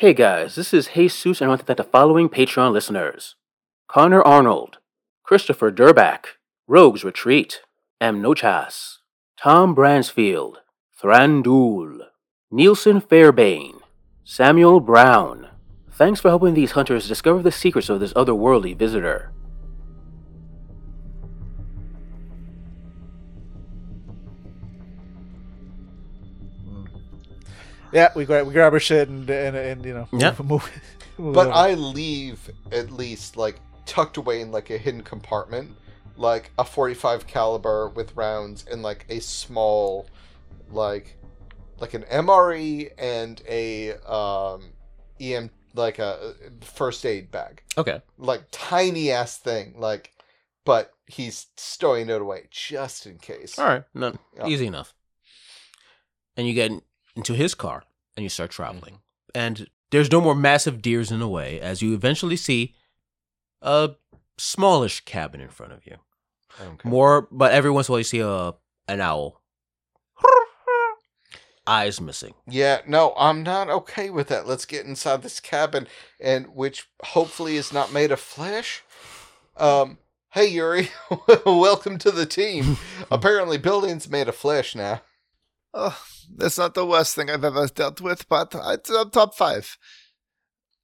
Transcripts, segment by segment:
Hey guys, this is Jesus, and I want to thank the following Patreon listeners Connor Arnold, Christopher Durback, Rogues Retreat, M. Nochas, Tom Bransfield, Thranduil, Nielsen Fairbane, Samuel Brown. Thanks for helping these hunters discover the secrets of this otherworldly visitor. Yeah, we grab we grab our shit and and, and you know Yeah. move. move But on. I leave at least like tucked away in like a hidden compartment, like a 45 caliber with rounds and like a small, like, like an MRE and a um, EM like a first aid bag, Okay. like tiny ass thing, like, but he's stowing it away just in case. All right. No, Yeah. easy enough. And you get in- into his car and you start traveling. And there's no more massive deers in the way as you eventually see a smallish cabin in front of you. Okay. More, but every once in a while you see a an owl. Eyes missing. Yeah, no, I'm not okay with that. Let's get inside this cabin, and which hopefully is not made of flesh. Um, hey Yuri, welcome to the team. Apparently, buildings made of flesh now. Oh, that's not the worst thing I've ever dealt with, but it's uh, top five.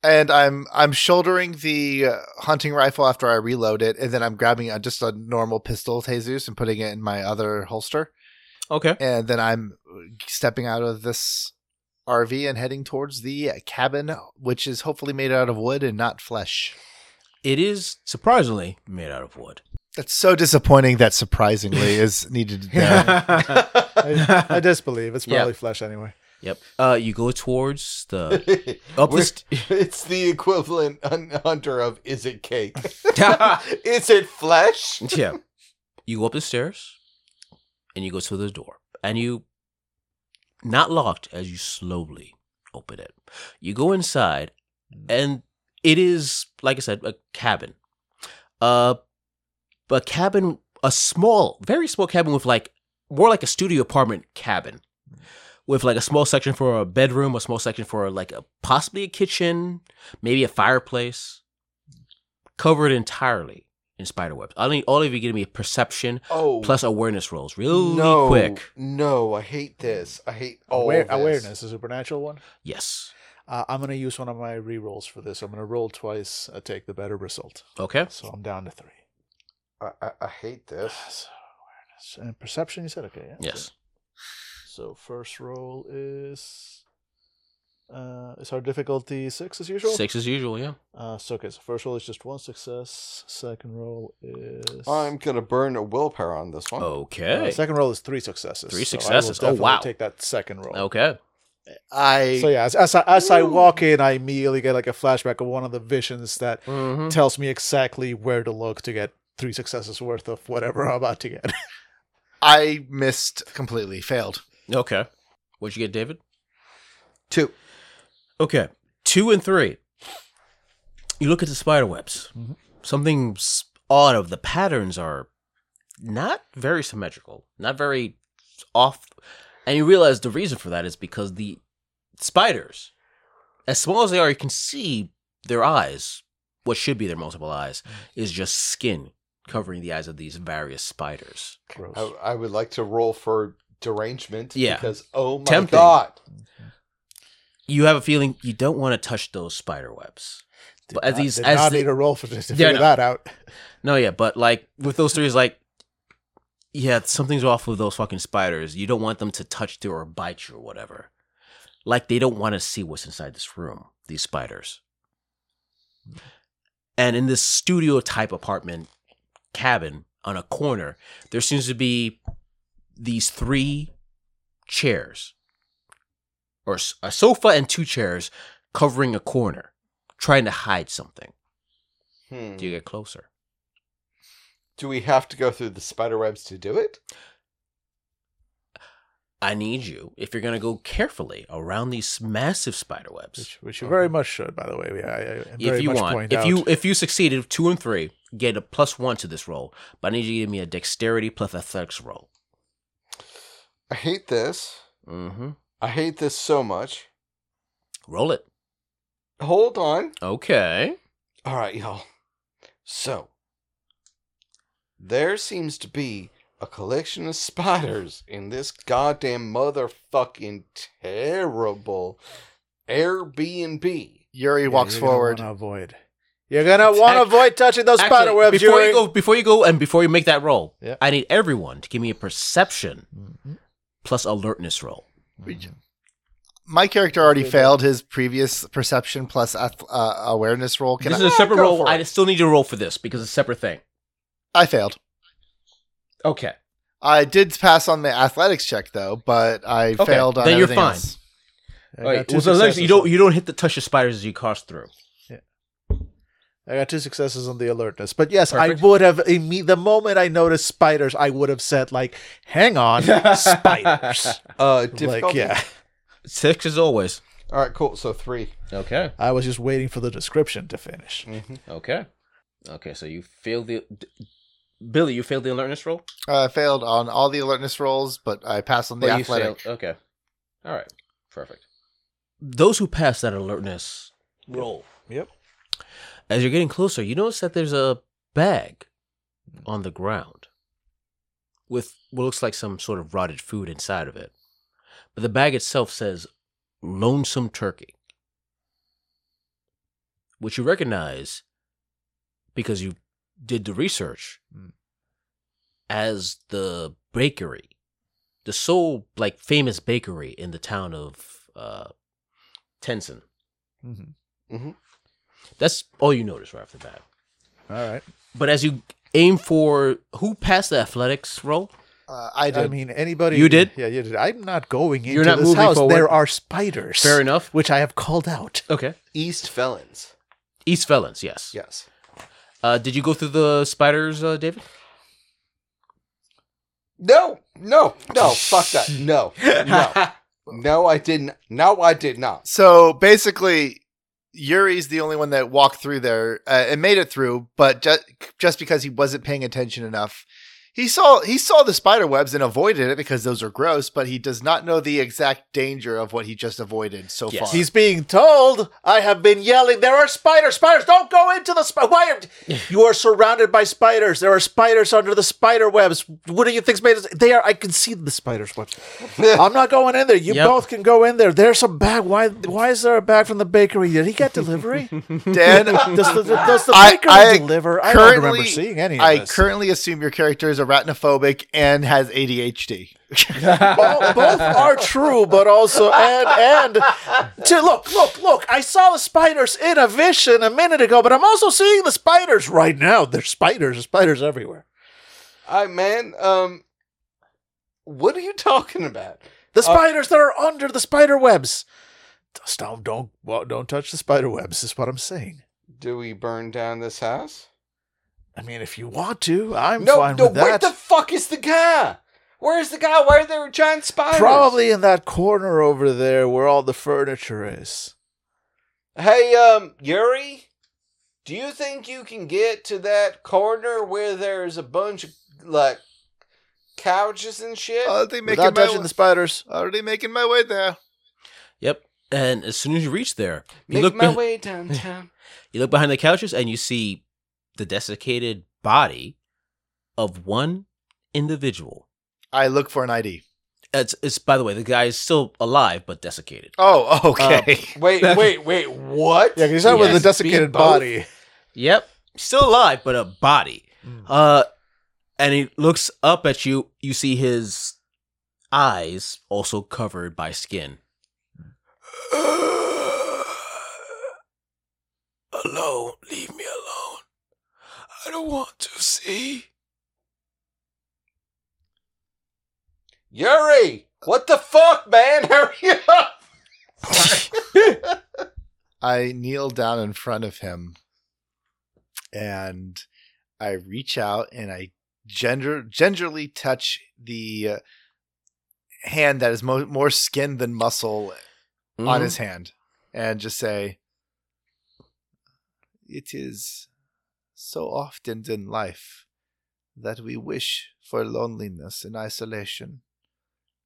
And I'm I'm shouldering the uh, hunting rifle after I reload it, and then I'm grabbing uh, just a normal pistol, Jesus, and putting it in my other holster. Okay. And then I'm stepping out of this RV and heading towards the cabin, which is hopefully made out of wood and not flesh. It is surprisingly made out of wood. That's so disappointing that surprisingly is needed there. I, I disbelieve it's Yeah. probably flesh anyway. Yep. Uh, you go towards the up the We're- st- it's the equivalent un- hunter of is it cake? is it flesh? yeah. You go up the stairs and you go to the door. And you not locked as you slowly open it. You go inside and it is like I said, a cabin. Uh a cabin a small, very small cabin with like more like a studio apartment cabin. With like a small section for a bedroom, a small section for like a possibly a kitchen, maybe a fireplace. Covered entirely in spider webs. I need all of you give me a perception Oh, plus awareness rolls, really no, quick. No, I hate this. I hate all Aware, this. awareness, a supernatural one. Yes. Uh, I'm gonna use one of my rerolls for this. I'm gonna roll twice, uh, take the better result. Okay. So I'm down to three. I, I, I hate this. So awareness and perception. You said okay. Yeah. Yes. So first roll is uh is our difficulty six as usual? Six as usual, yeah. Uh so okay, so first roll is just one success. Second roll is I'm gonna burn a willpower on this one. Okay. uh, second roll is three successes. Three so I will successes. Oh, wow. Take that second roll. okay. I So yeah, as, as I as I walk in, I immediately get like a flashback of one of the visions that Mm-hmm. tells me exactly where to look to get three successes worth of whatever I'm about to get. I missed completely, failed. Okay. What'd you get, David? Two. Okay. Two and three. You look at the spider webs. Mhm. Something's odd of the patterns are not very symmetrical, not very off. And you realize the reason for that is because the spiders, as small as they are, you can see their eyes, what should be their multiple eyes, is just skin covering the eyes of these various spiders. Gross. I, I would like to roll for derangement. Yeah. Because oh my Tempting. god. You have a feeling you don't want to touch those spider webs. Did But as not, these, did as not the- need a roll for this to Yeah, figure no. that out. No, yeah, but like with those three, it's like, yeah, something's off with those fucking spiders. You don't want them to touch you or bite you or whatever. Like they don't want to see what's inside this room. These spiders. And in this studio type apartment cabin on a corner, there seems to be these three chairs, or s- a sofa and two chairs covering a corner, trying to hide something. Hmm. Do you get closer? Do we have to go through the spider webs to do it? I need you, if you're going to go carefully around these massive spider webs, Which, which you very much should, by the way. Yeah, I, I very if you much want, point if out. you if you succeeded two and three, get a plus one to this roll. But I need you to give me a dexterity plus athletics roll. I hate this. Mm-hmm. I hate this so much. Roll it. hold on. Okay. All right, y'all. So, there seems to be a collection of spiders in this goddamn motherfucking terrible Airbnb. Yuri Yeah, walks you're forward. wanna avoid. You're gonna want to avoid touching those Actually, spider webs, before Yuri. you go, before you go, and before you make that roll, Yeah. I need everyone to give me a perception Mhm. plus alertness roll. My character already Okay, failed his previous perception plus uh, awareness roll. Can this I? is a separate go roll. I still need to roll for this because it's a separate thing. I failed. Okay. I did pass on the athletics check though, but I Okay, failed on the then you're fine. else. I All right. Well, so successes you don't you don't hit the touch of spiders as you cross through. I got two successes on the alertness, but yes, Perfect. I would have. imme- The moment I noticed spiders, I would have said like, "Hang on, spiders!" Uh, difficulty. like, yeah, Six as always. All right, cool. So three. Okay. I was just waiting for the description to finish. Okay. Okay. So you failed the d- Billy. You failed the alertness roll. Uh, I failed on all the alertness rolls, but I passed on the But you athletic. failed- Okay. All right. Perfect. Those who pass that alertness roll, Yep. As you're getting closer, you notice that there's a bag on the ground with what looks like some sort of rotted food inside of it. But the bag itself says Lonesome Turkey, which you recognize because you did the research Mm. as the bakery, the sole like famous bakery in the town of uh, Tenson. Mhm. hmm That's all you notice right off the bat. All right. But as you aim for who passed the athletics roll, Uh, I did. I mean, anybody. You did? Yeah, you did. I'm not going into You're not this moving house. forward? There are spiders. fair enough. Which I have called out. Okay. East felons. East Felons, yes. Yes. Uh, did you go through the spiders, uh, David? No, no, no. Fuck that. No, no, no. I didn't. No, I did not. So basically, Yuri's the only one that walked through there. Uh, and made it through, but just just because he wasn't paying attention enough, he saw he saw the spider webs and avoided it because those are gross. But he does not know the exact danger of what he just avoided so Yes. far. He's being told. I have been yelling. There are spiders. Spiders. Don't go into the spider. Why are you are surrounded by spiders? There are spiders under the spider webs. What do you think's made? Of, they are. I can see the spiders webs. I'm not going in there. You Yep. both can go in there. There's a bag. Why? Why is there a bag from the bakery? Did he get delivery? Dan, does the, does the I- bakery I deliver? I don't remember currently- seeing any of I this. currently assume your character is arachnophobic and has ADHD. both, both are true, but also and and to look, look, look. I saw the spiders in a vision a minute ago, but I'm also seeing the spiders right now. There's spiders, spiders everywhere. I man. Um, what are you talking about? The spiders that are under the spider webs. Just don't don't well, don't touch the spider webs. Is what I'm saying. Do we burn down this house? I mean, if you want to, I'm no, fine no. with Where the fuck is the guy? Where's the guy? Why are there giant spiders? Probably in that corner over there where all the furniture is. Hey, um, Yuri, do you think you can get to that corner where there's a bunch of like couches and shit? Already making Without my touching way, the spiders. already making my way there. Yep. And as soon as you reach there, you Make look my beh- way downtown. you look behind the couches and you see the desiccated body of one individual. I look for an ID. It's, it's by the way, the guy is still alive but desiccated. Oh, okay. wait, wait, wait. What? Yeah, he's not with Yes, the desiccated body. Yep, still alive but a body. Mm. Uh, and he looks up at you. You see his eyes also covered by skin. alone, leave me alone. I don't want to see. Yuri, what the fuck, man? Hurry up! I kneel down in front of him and I reach out and I gender, gingerly touch the uh, hand that is mo- more skin than muscle on Mhm. his hand and just say, It is so often in life that we wish for loneliness and isolation,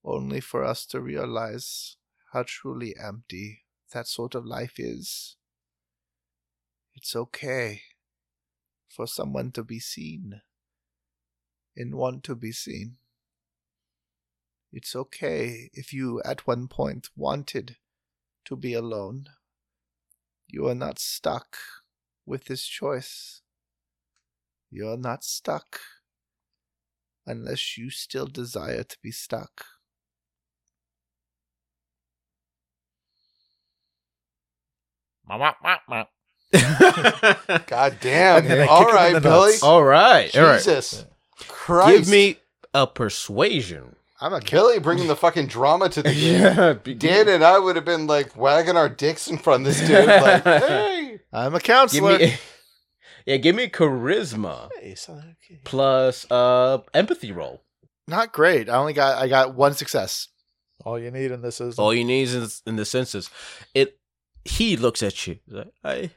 only for us to realize how truly empty that sort of life is. It's okay for someone to be seen and want to be seen. It's okay if you at one point wanted to be alone. You are not stuck with this choice. You are not stuck unless you still desire to be stuck. God damn. And then I All kick him in right, the Billy. nuts. all right, all right. Jesus Christ. Give me a persuasion. I'm a Billy bringing the fucking drama to the game. yeah, Dan and I would have been like wagging our dicks in front of this dude. Like, hey. I'm a give counselor. me, yeah, give me charisma Hey, so- okay. plus uh empathy roll. Not great. I only got I got one success. All you need in this is All you need is in the senses. It. He looks at you. He's like, I,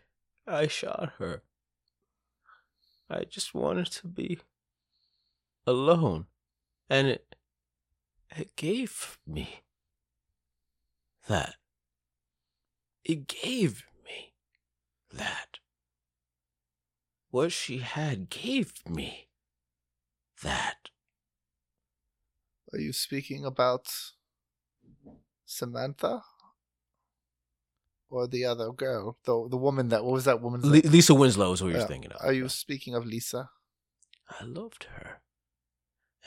I shot her. I just wanted to be alone, and it, it gave me that. It gave me that. What she had gave me that. Are you speaking about Samantha? Or the other girl? The the woman that what was that woman's name? Lisa Winslow is who you're thinking of. Are you speaking of Lisa? I loved her.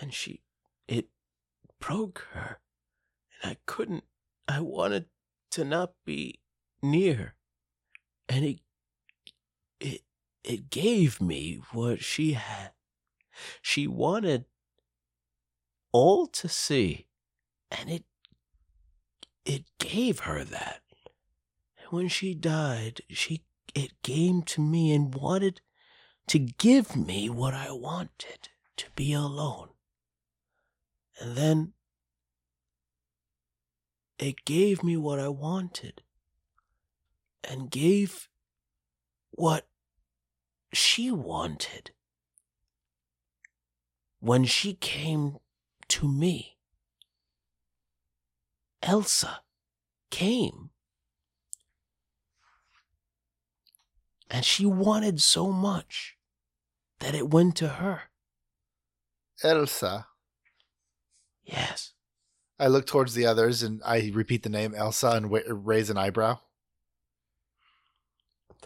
And she, it broke her. And I couldn't, I wanted to not be near. And it, it, gave me what she had. She wanted all to see. And it, it gave her that. And when she died, she, it came to me and wanted to give me what I wanted to be alone. And then it gave me what I wanted and gave what she wanted when she came to me. Elsa came. And she wanted so much that it went to her. Elsa. Yes. I look towards the others and I repeat the name Elsa and raise an eyebrow.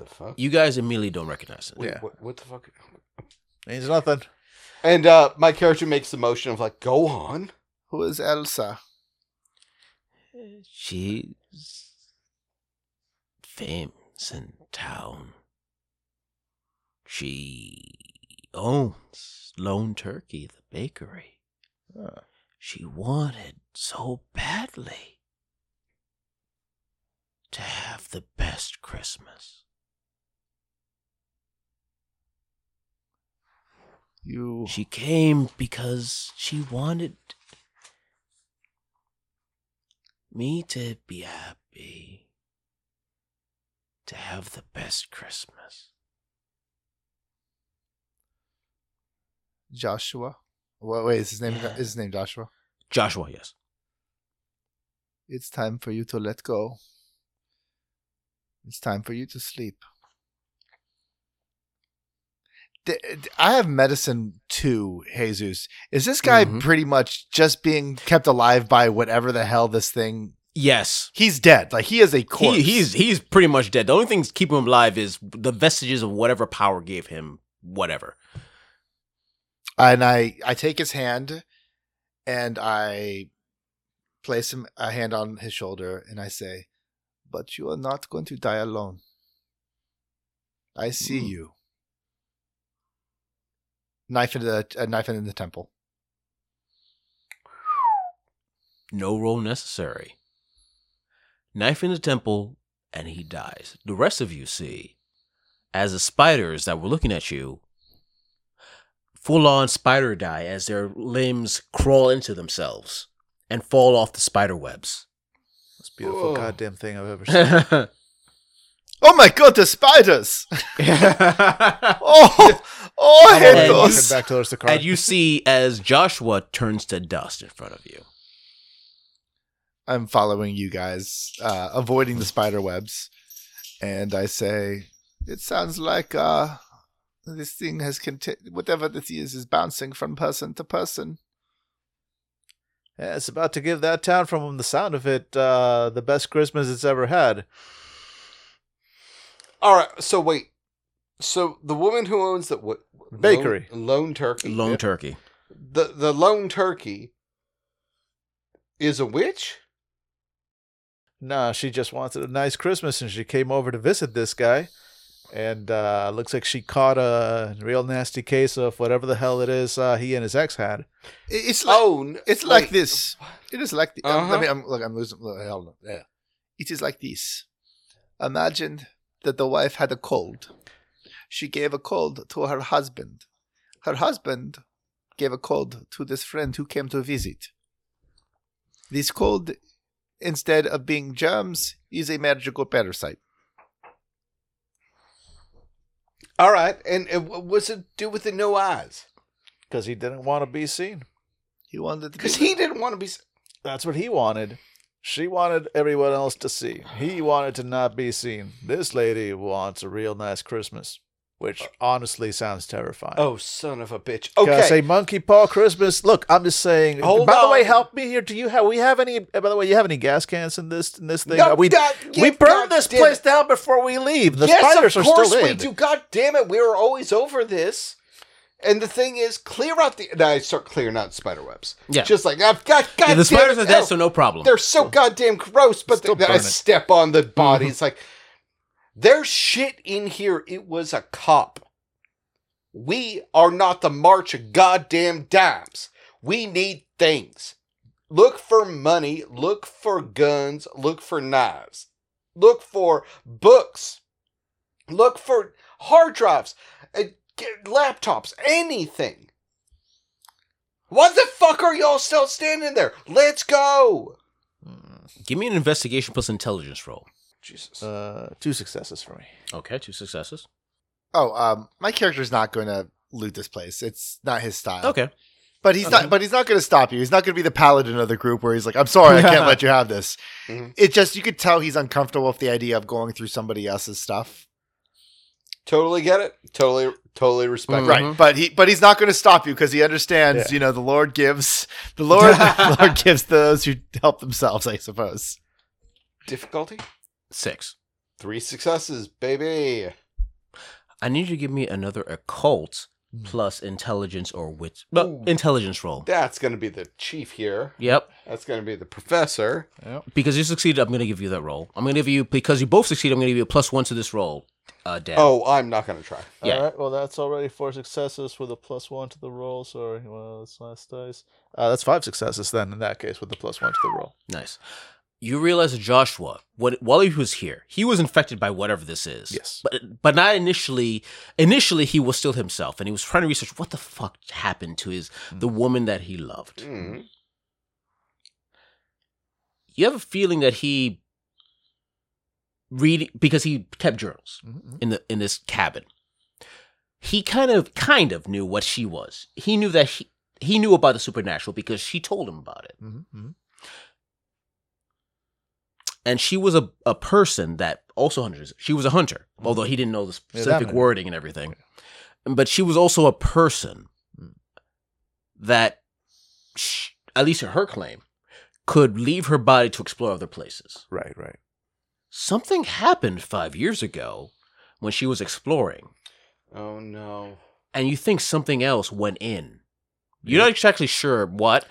What the fuck? You guys immediately don't recognize it. Wait, Yeah. what, what the fuck? means nothing. And uh, my character makes the motion of like, go on. Who is Elsa? She's famous in town. She owns Lone Turkey, the bakery. Ah. She wanted so badly to have the best Christmas. You She came because she wanted me to be happy, to have the best Christmas. Joshua? Wait, wait, is his name Yeah. is his name Joshua? Joshua, yes. It's time for you to let go. It's time for you to sleep. I have medicine too, Jesus. Is this guy Mhm. pretty much just being kept alive by whatever the hell this thing? Yes. He's dead. Like he is a corpse. He, he's he's pretty much dead. The only things keeping him alive is the vestiges of whatever power gave him whatever. and I I take his hand and I place him a hand on his shoulder and I say, "But you are not going to die alone. I see Mm. you." Knife in the a knife in the temple. No roll necessary. Knife in the temple, and he dies. The rest of you see, as the spiders that were looking at you, full on spider die as their limbs crawl into themselves and fall off the spider webs. Most beautiful Whoa. goddamn thing I've ever seen. Oh my god, the spiders! Oh, oh, I I'm hate And you- those. back towards the car. and you see as Joshua turns to dust in front of you. I'm following you guys, uh, avoiding the spider webs, and I say, It sounds like uh, this thing has conti- whatever this is is bouncing from person to person. Yeah, it's about to give that town, from the sound of it, uh, the best Christmas it's ever had. All right. So wait. So the woman who owns the what, Bakery. Lone, Lone Turkey, Lone turkey. the the Lone Turkey, is a witch. Nah, she just wanted a nice Christmas and she came over to visit this guy. And uh, looks like she caught a real nasty case of whatever the hell it is uh, he and his ex had. It's like Oh, n- it's like wait. this. It is like the, um, Uh-huh. let me. I'm, look, I'm losing. look, Hold on. Yeah. It is like this. Imagine that the wife had a cold. She gave a cold to her husband. Her husband gave a cold to this friend who came to visit. This cold, instead of being germs, is a magical parasite. All right, and, and what- what's it do with the no eyes? Because he didn't want to be seen. He wanted to Because be- he didn't want to be. That's what he wanted. She wanted everyone else to see. He wanted to not be seen. This lady wants a real nice Christmas, which honestly sounds terrifying. Oh, son of a bitch! Okay, say monkey paw Christmas. Look, I'm just saying. Hold by the way, help me here. Do you have? We have any? uh, By the way, you have any gas cans in this in this thing? No, Uh, we God- we burned God this place it. down before we leave. The yes, spiders of are course still we do. God damn it, we were always over this. And the thing is, clear out the. And I start clearing out spider webs. Yeah. just like I've got. God Yeah, the spiders it, are dead, no. so no problem. They're so goddamn gross, but they, I step on the body. It's like there's shit in here. It was a cop. We are not the march of goddamn dimes. We need things. Look for money. Look for guns. Look for knives. Look for books. Look for hard drives, uh, get laptops, anything. What the fuck are y'all still standing there? Let's go. Give me an investigation plus intelligence roll. Jesus. Uh, two successes for me. Okay, two successes. Oh, um, my character's not going to loot this place. It's not his style. Okay. But he's Okay. not. But he's not going to stop you. He's not going to be the paladin of the group where he's like, "I'm sorry, I can't let you have this." Mhm. It just you could tell he's uncomfortable with the idea of going through somebody else's stuff. Totally get it. Totally, totally respect. Mhm. Right. But he but he's not going to stop you because he understands. Yeah. You know, the Lord gives the Lord. the Lord gives those who help themselves. I suppose. Difficulty. Six. Three successes, baby. I need you to give me another occult. Plus intelligence or wit. But Ooh. intelligence roll. That's going to be the chief here. Yep. That's going to be the professor. Because you succeeded, I'm going to give you that roll. I'm going to give you because you both succeed. I'm going to give you a plus one to this roll. Uh, Dan. Oh, I'm not going to try. Yeah. All right. Well, that's already four successes with a plus one to the roll. Sorry. Well, that's last dice. Uh, that's five successes then in that case with the plus one to the roll. nice. You realize Joshua, what while he was here, he was infected by whatever this is. Yes. But but not initially. Initially, he was still himself, and he was trying to research what the fuck happened to his the woman that he loved. Mm. You have a feeling that he read because he kept journals Mm-hmm. in the in this cabin. He kind of kind of knew what she was. He knew that he he knew about the supernatural because she told him about it. Mm-hmm. And she was a, a person that also hunted. She was a hunter, although he didn't know the Mm-hmm. specific matters. wording and everything. But she was also a person Mm. that, sh at least her claim, could leave her body to explore other places. Right. Right. Something happened five years ago when she was exploring, Oh, no. and you think something else went in. You're not exactly sure what.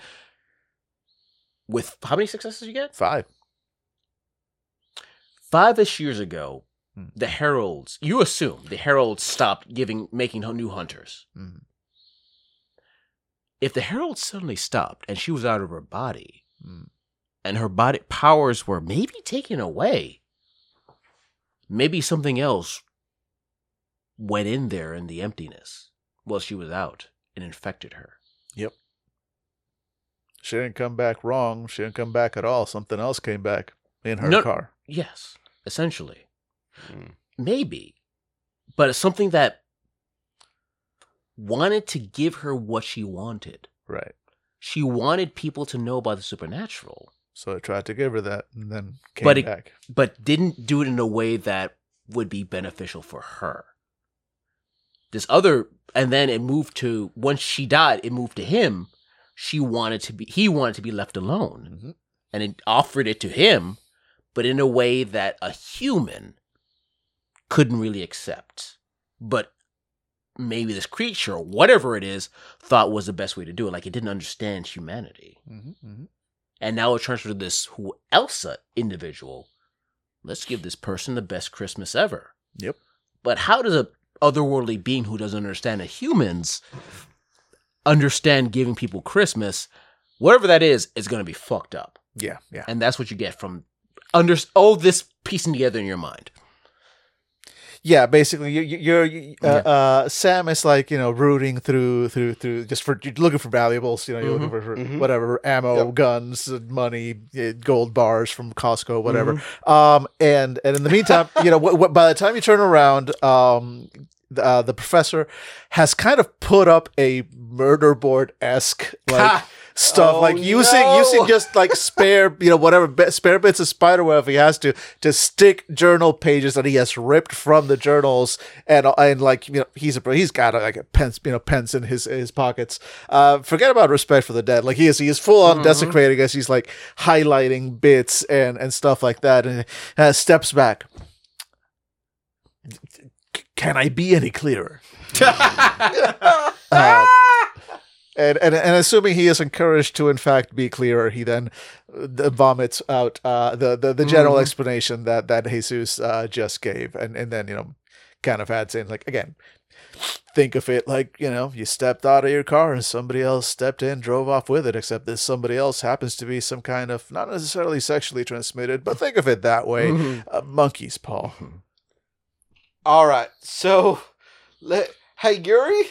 With how many successes you get? Five. Five ish years ago, Hmm. the heralds. You assume the heralds stopped giving making new hunters. Mhm. If the heralds suddenly stopped and she was out of her body, Mm. and her body powers were maybe taken away, maybe something else went in there in the emptiness while she was out and infected her. Yep. She didn't come back wrong. She didn't come back at all. Something else came back in her No- car. Yes, essentially. Mm. Maybe. But it's something that wanted to give her what she wanted. Right. She wanted people to know about the supernatural, So I tried to give her that, and then came But it- back. but didn't do it in a way that would be beneficial for her. This other, and then it moved to once she died, it moved to him. She wanted to be, he wanted to be left alone, Mhm. and it offered it to him, but in a way that a human couldn't really accept. But maybe this creature, or whatever it is, thought was the best way to do it. Like it didn't understand humanity. Mhm, mhm. And now it turns to this who Elsa individual. Let's give this person the best Christmas ever. Yep. But how does a otherworldly being who doesn't understand the humans understand giving people Christmas? Whatever that is, is going to be fucked up. Yeah, yeah. And that's what you get from under all this piecing together in your mind. Yeah, basically, you, you, you're you, uh, Yeah. uh, Sam is like you know rooting through through through just for you're looking for valuables. You know, you're looking for, for Mhm. whatever ammo, Yep. guns, uh, money, uh, gold bars from Costco, whatever. Um, and and in the meantime, you know, wh- wh- by the time you turn around, um, the, uh, the professor has kind of put up a murder board esque like stuff, Oh, like using no. using just like spare, you know, whatever spare bits of spider web if he has to, to stick journal pages that he has ripped from the journals, and and like you know he's a he's got like a pens, you know, pens in his his pockets. Uh, forget about respect for the dead. Like he is he is full on desecrating as he's like highlighting bits and and stuff like that, and uh, steps back. Can I be any clearer? Uh, and, and and assuming he is encouraged to in fact be clearer, he then uh, vomits out uh, the, the the general explanation that that Jesus uh, just gave, and and then you know kind of adds in like again, think of it like you know you stepped out of your car and somebody else stepped in, drove off with it, except this somebody else happens to be some kind of not necessarily sexually transmitted, but think of it that way, a monkey's paw. All right. So, let, hey Yuri,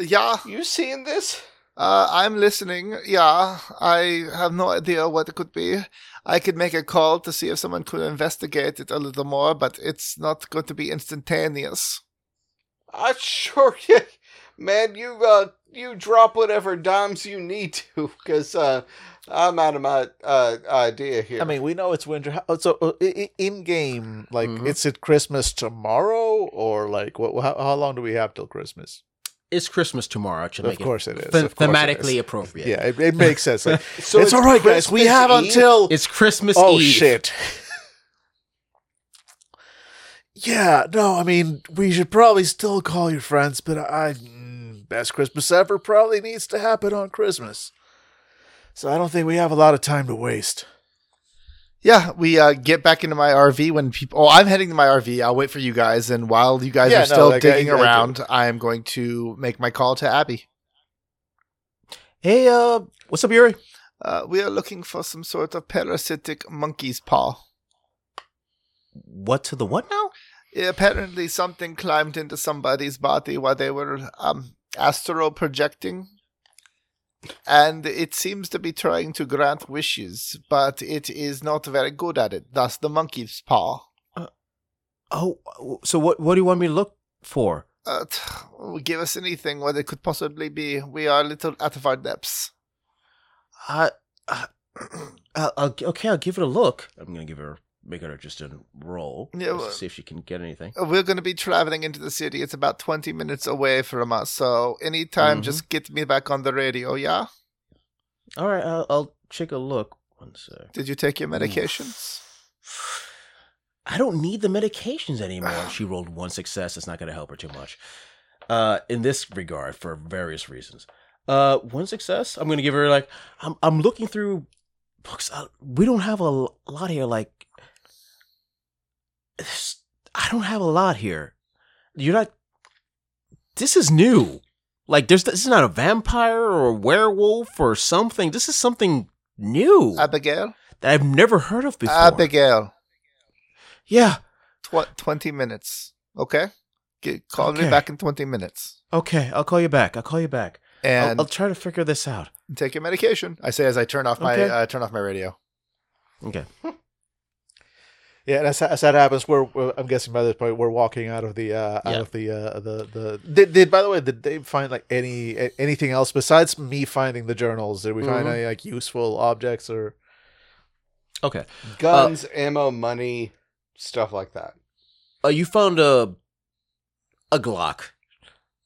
Yeah, you seeing this? Uh, I'm listening. Yeah, I have no idea what it could be. I could make a call to see if someone could investigate it a little more, but it's not going to be instantaneous. I sure, yeah, man. You uh, you drop whatever dimes you need to, because uh, I'm out of my uh idea here. I mean, we know it's winter. How- So uh, in game, like, Mhm. it's it Christmas tomorrow, or like, what? How, how long do we have till Christmas? It's Christmas tomorrow to Of make course it is. it Of course thematically is. appropriate. Yeah, it, it makes sense. Like, so it's, all right, guys. We have Eve? until. It's Christmas oh Eve. shit. yeah, no, I mean, we should probably still call your friends, but I mm, best Christmas ever probably needs to happen on Christmas. So I don't think we have a lot of time to waste. Yeah, we uh, get back into my RV when people. Oh, I'm heading to my RV. I'll wait for you guys, and while you guys Yeah, are no, still like, digging I around, I am going to make my call to Abby. Hey, uh, what's up, Yuri? Uh, we are looking for some sort of parasitic monkey's paw. What to the what now? Apparently, something climbed into somebody's body while they were um, astral projecting. And it seems to be trying to grant wishes, but it is not very good at it. Thus, the monkey's paw. Oh, so what? What do you want me to look for? Uh, t- give us anything what it could possibly be. We are a little out of our depths. Uh, uh, I'll, I'll, okay, I'll give it a look. I'm gonna give her, make her just a roll. Yeah, well- see if she can get anything. Uh, We're going to be traveling into the city. It's about 20 minutes away from us. So, anytime, Mhm. just get me back on the radio, yeah? All right, I'll, I'll take a look. One sec. Did you take your medications? I don't need the medications anymore. she rolled one success. It's not going to help her too much. Uh, in this regard, for various reasons. Uh, one success. I'm going to give her like I'm. I'm looking through books. Uh, we don't have a lot here. Like, I don't have a lot here. You're not. This is new. Like, there's this is not a vampire or a werewolf or something. This is something new Abigail? that I've never heard of before. Abigail. yeah. Tw- 20 minutes. Okay? Get, call me back in 20 minutes. Okay, I'll call you back. I'll call you back. I'll, And I'll try to figure this out. take your medication. I say as I turn off my Okay. uh, turn off my radio. Okay. Yeah, and as, as that happens, we're, we're I'm guessing by this point we're walking out of the uh, out of the uh, the the. Did, did by the way did they find like any anything else besides me finding the journals? Did we find Mhm. any like useful objects or? Okay. Guns, ammo, money, stuff like that. Uh, you found a a Glock.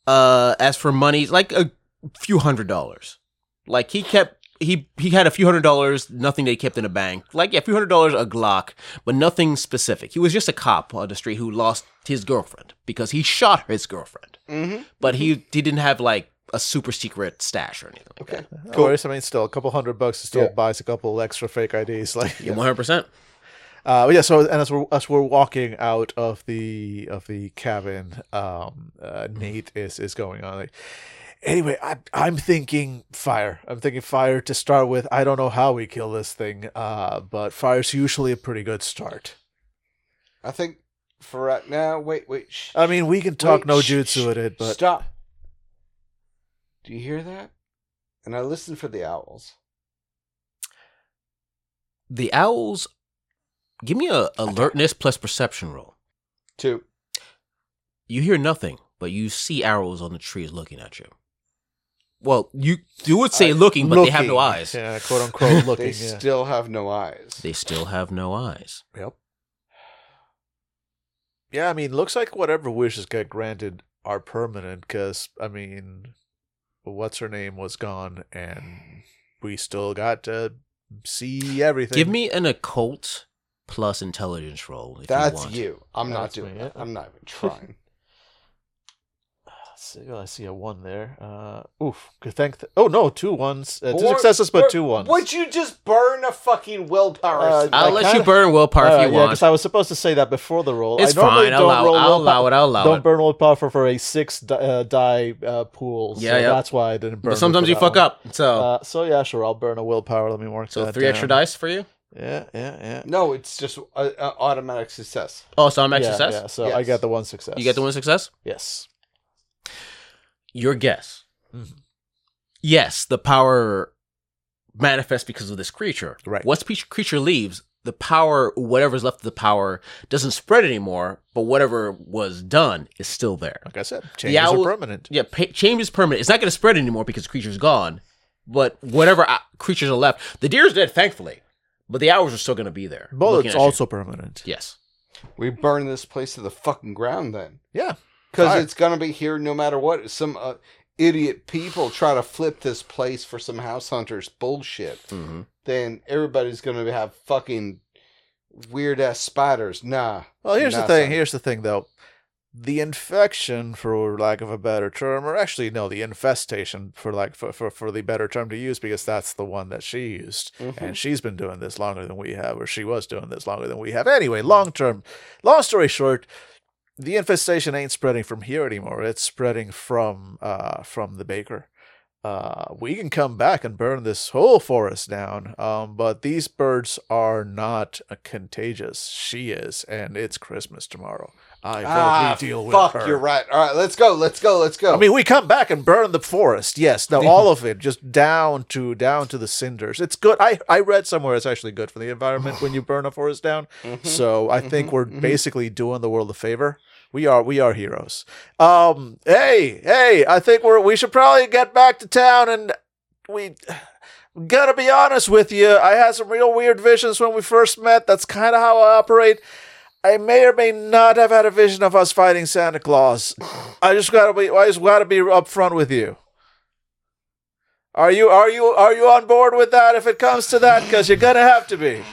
Uh, as for money, like a few hundred dollars. Like he kept he he had a few hundred dollars, nothing they kept in a bank. Like yeah, a few hundred dollars, a Glock, but nothing specific. He was just a cop on the street who lost his girlfriend because he shot his girlfriend. Mm-hmm. But he he didn't have like a super secret stash or anything like Okay. that. No worries. I mean, still a couple hundred bucks to still Yeah. buys a couple extra fake IDs. Like, Yeah, one hundred percent. Uh, but yeah. So, and as we're as we're walking out of the of the cabin, um, uh, Nate is is going on. Like, anyway, I I'm thinking fire. I'm thinking fire to start with. I don't know how we kill this thing, uh, but fire's usually a pretty good start. I think for right now. Wait, wait. Shh, I mean, we can talk Wait, no jutsu shh, at it, but stop. Do you hear that? And I listen for the owls. The owls. Give me a alertness plus perception roll. Two. You hear nothing, but you see arrows on the trees looking at you. Well, you you would say Uh, looking, but they have no eyes. Yeah, quote unquote looking. They yeah. still have no eyes. They still have no eyes. Yep. Yeah, I mean, looks like whatever wishes get granted are permanent because, I mean, what's her name was gone and we still got to see everything. Give me an occult plus intelligence roll. If That's you. you. I'm not doing me, it. I'm not even trying. See, well, I see a one there. Uh, oof. Good thank. Th- oh, no, two ones. Uh, two Or- successes, but or two ones. Would you just burn a fucking willpower? Uh, symbol? I'll I let kinda- you burn willpower Uh, if you yeah, want. because I was supposed to say that before the roll. it's I normally fine. I'll don't allow, roll I'll willpower- allow it. I'll allow don't it. burn willpower for, for a six di- uh, die uh, pool. Yeah, so yeah. That's why I didn't burn. But it sometimes for you that fuck one. up. So Uh, so yeah, sure. I'll burn a willpower. Let me mark so that three extra down. dice for you. Yeah, yeah, yeah. no, it's just a, a automatic success. Oh, so I'm at yeah, success. Yeah, so I Yes. get the one success. You get the one success. Yes. Your guess. Mhm. Yes, the power manifests because of this creature. Right. Once pe- creature leaves, the power, whatever's left of the power, doesn't spread anymore. But whatever was done is still there. Like I said, changes owl- are permanent. Yeah, pa- change is permanent. It's not going to spread anymore because the creature's gone. But whatever uh, creatures are left, the deer's dead, thankfully. But the hours are still going to be there. looking Bullets at you. also permanent. Yes. We burn this place to the fucking ground then. Yeah. Because it's gonna be here no matter what. Some uh, idiot people try to flip this place for some house hunters bullshit. hmm Then everybody's gonna have fucking weird ass spiders. Nah. Well, here's the thing. Here's the thing, though. The infection, for lack of a better term, or actually no, the infestation, for like for, for, for the better term to use, because that's the one that she used, Mhm. and she's been doing this longer than we have, or she was doing this longer than we have. Anyway, long term, long story short, the infestation ain't spreading from here anymore. It's spreading from uh from the baker. Uh, we can come back and burn this whole forest down, um, but these birds are not contagious. She is, and it's Christmas tomorrow. I Ah, we deal with fuck, her. you're right. All right, let's go. Let's go. Let's go. I mean, we come back and burn the forest. Yes, no, all of it, just down to down to the cinders. It's good. I I read somewhere it's actually good for the environment when you burn a forest down. Mhm. So I think mhm, we're mhm. basically doing the world a favor. We are we are heroes. Um, hey hey, I think we're we should probably get back to town and we. Gotta be honest with you, I had some real weird visions when we first met. That's kind of how I operate. I may or may not have had a vision of us fighting Santa Claus. I just gotta be. I just gotta be upfront with you. Are you are you are you on board with that? If it comes to that, because you're gonna have to be.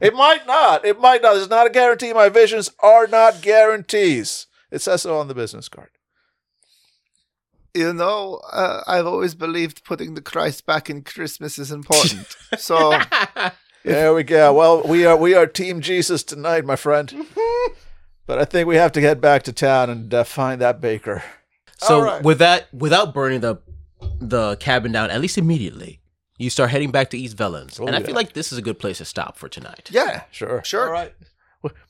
It might not. It might not. There's not a guarantee. My visions are not guarantees. It says so on the business card. You know, uh, I've always believed putting the Christ back in Christmas is important. so There we go. Well, we are we are Team Jesus tonight, my friend. but I think we have to head back to town and uh, find that baker. So All right. with that, without burning the the cabin down, at least immediately, you start heading back to East Vellens, Oh, and I yeah. feel like this is a good place to stop for tonight. Yeah, sure. sure. All right.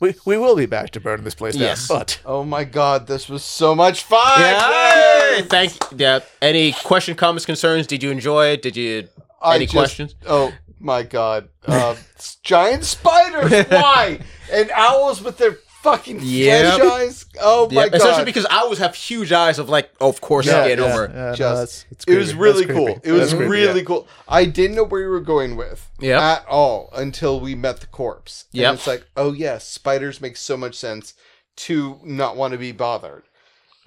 We we will be back to burn this place down. Yes. But Oh my god, this was so much fun. Yay! Yay! Thank. Yeah. Any question, comments, concerns? Did you enjoy it? Did you? I Any just- questions? Oh my god. Uh, giant spiders. Why? And owls with their fucking Yep. flesh eyes. Oh my Yeah, god. especially because owls have huge eyes of like, oh, of course, Yeah, I get yeah. over. Yeah, no, Just- that's- it's it was really That's cool. creepy. It was creepy, really yeah. cool. I didn't know where you were going with Yep. at all until we met the corpse. Yeah, it's like, oh yes, spiders make so much sense to not want to be bothered.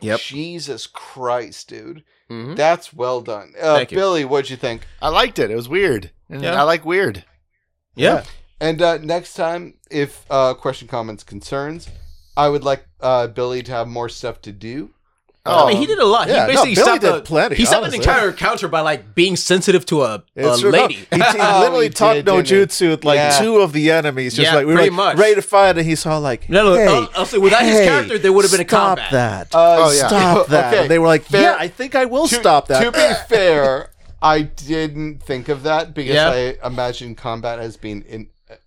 Yep. Jesus Christ, dude. Mhm. That's well done. Uh, Thank you. Billy, what'd you think? I liked it. It was weird. And Yeah. I like weird. Yeah. And uh, next time, if uh, question, comments, concerns, I would like uh, Billy to have more stuff to do. I mean, he did a lot. yeah, he no, basically Billy stopped did a, plenty, He stopped an entire encounter by like being sensitive to a, a It's lady. he, he literally he taught did, no jutsu with like Yeah. two of the enemies. Just Yeah, like we were pretty like, much. ready to fight, and he saw like, No, no, hey, I'll- I'll without his character, there would have been a stop combat. that. Uh, Oh, yeah. Stop that. Okay, And they were like, fair- yeah, I think I will to, stop that. To be fair, I didn't think of that because Yeah. I imagine combat as being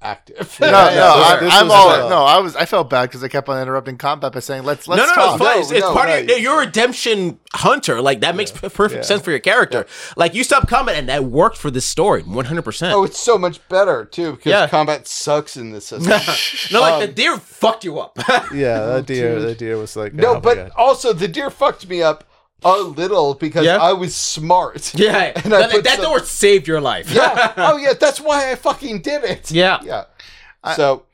inactive. No, Yeah, no, I, I'm all uh, no. I was. I felt bad because I kept on interrupting combat by saying, "Let's let's no, no, no, talk." it's. No, it's it's no, part right. of your, you're redemption hunter. Like that makes p- perfect Yeah. sense for your character. Like you stopped combat, and that worked for this story 100. percent oh, it's so much better too because Yeah. combat sucks in this system. No, like the Um, deer fucked you up. yeah, that deer, dude. that deer was like, no, oh but God. also the deer fucked me up a little because Yeah? I was smart. yeah, And I that, that some- door saved your life. yeah. Oh yeah, that's why I fucking did it. yeah. Yeah. So.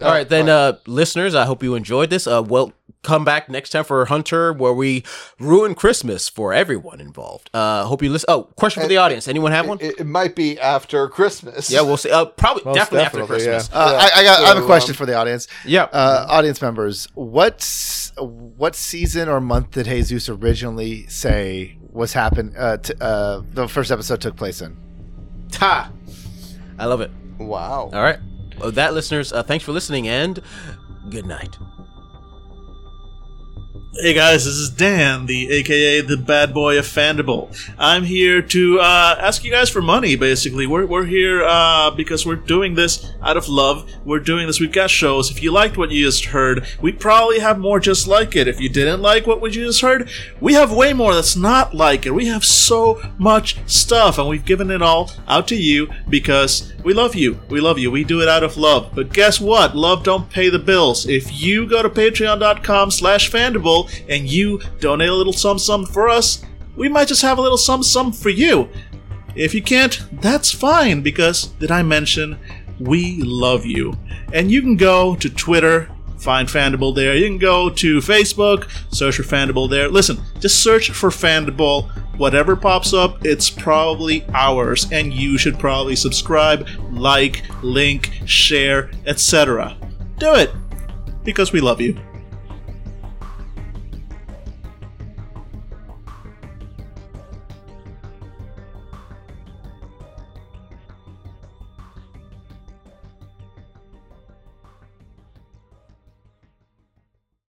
All right, then, uh, listeners, I hope you enjoyed this. Uh, well, come back next time for Hunter, where we ruin Christmas for everyone involved. Uh, hope you listen. Oh, question for the audience. Anyone have one? It, it might be after Christmas. yeah, we'll see. Uh, probably, Most definitely, after definitely, Christmas. Uh, Yeah. I, I got. I have a question um, for the audience. Yeah. Uh, audience members, what s- what season or month did Jesus originally say was happened? Uh, t- uh, the first episode took place in. Ha! I love it. Wow. All right. With that, listeners, uh, thanks for listening and good night. Hey guys, this is Dan, the AKA the bad boy of Fandible. I'm here to uh, ask you guys for money. Basically, we're we're here uh, because we're doing this out of love. We're doing this. We've got shows. If you liked what you just heard, we'd probably have more just like it. If you didn't like what you just heard, we have way more that's not like it. We have so much stuff, and we've given it all out to you because we love you. We love you. We do it out of love. But guess what? Love don't pay the bills. If you go to patreon.com slash fandible and you donate a little sum sum for us, we might just have a little sum sum for you. If you can't, that's fine because did I mention we love you? And you can go to Twitter, find Fandible there. You can go to Facebook, search for Fandible there. Listen, just search for Fandible. Whatever pops up, it's probably ours, and you should probably subscribe, like, link, share, etc. Do it because we love you.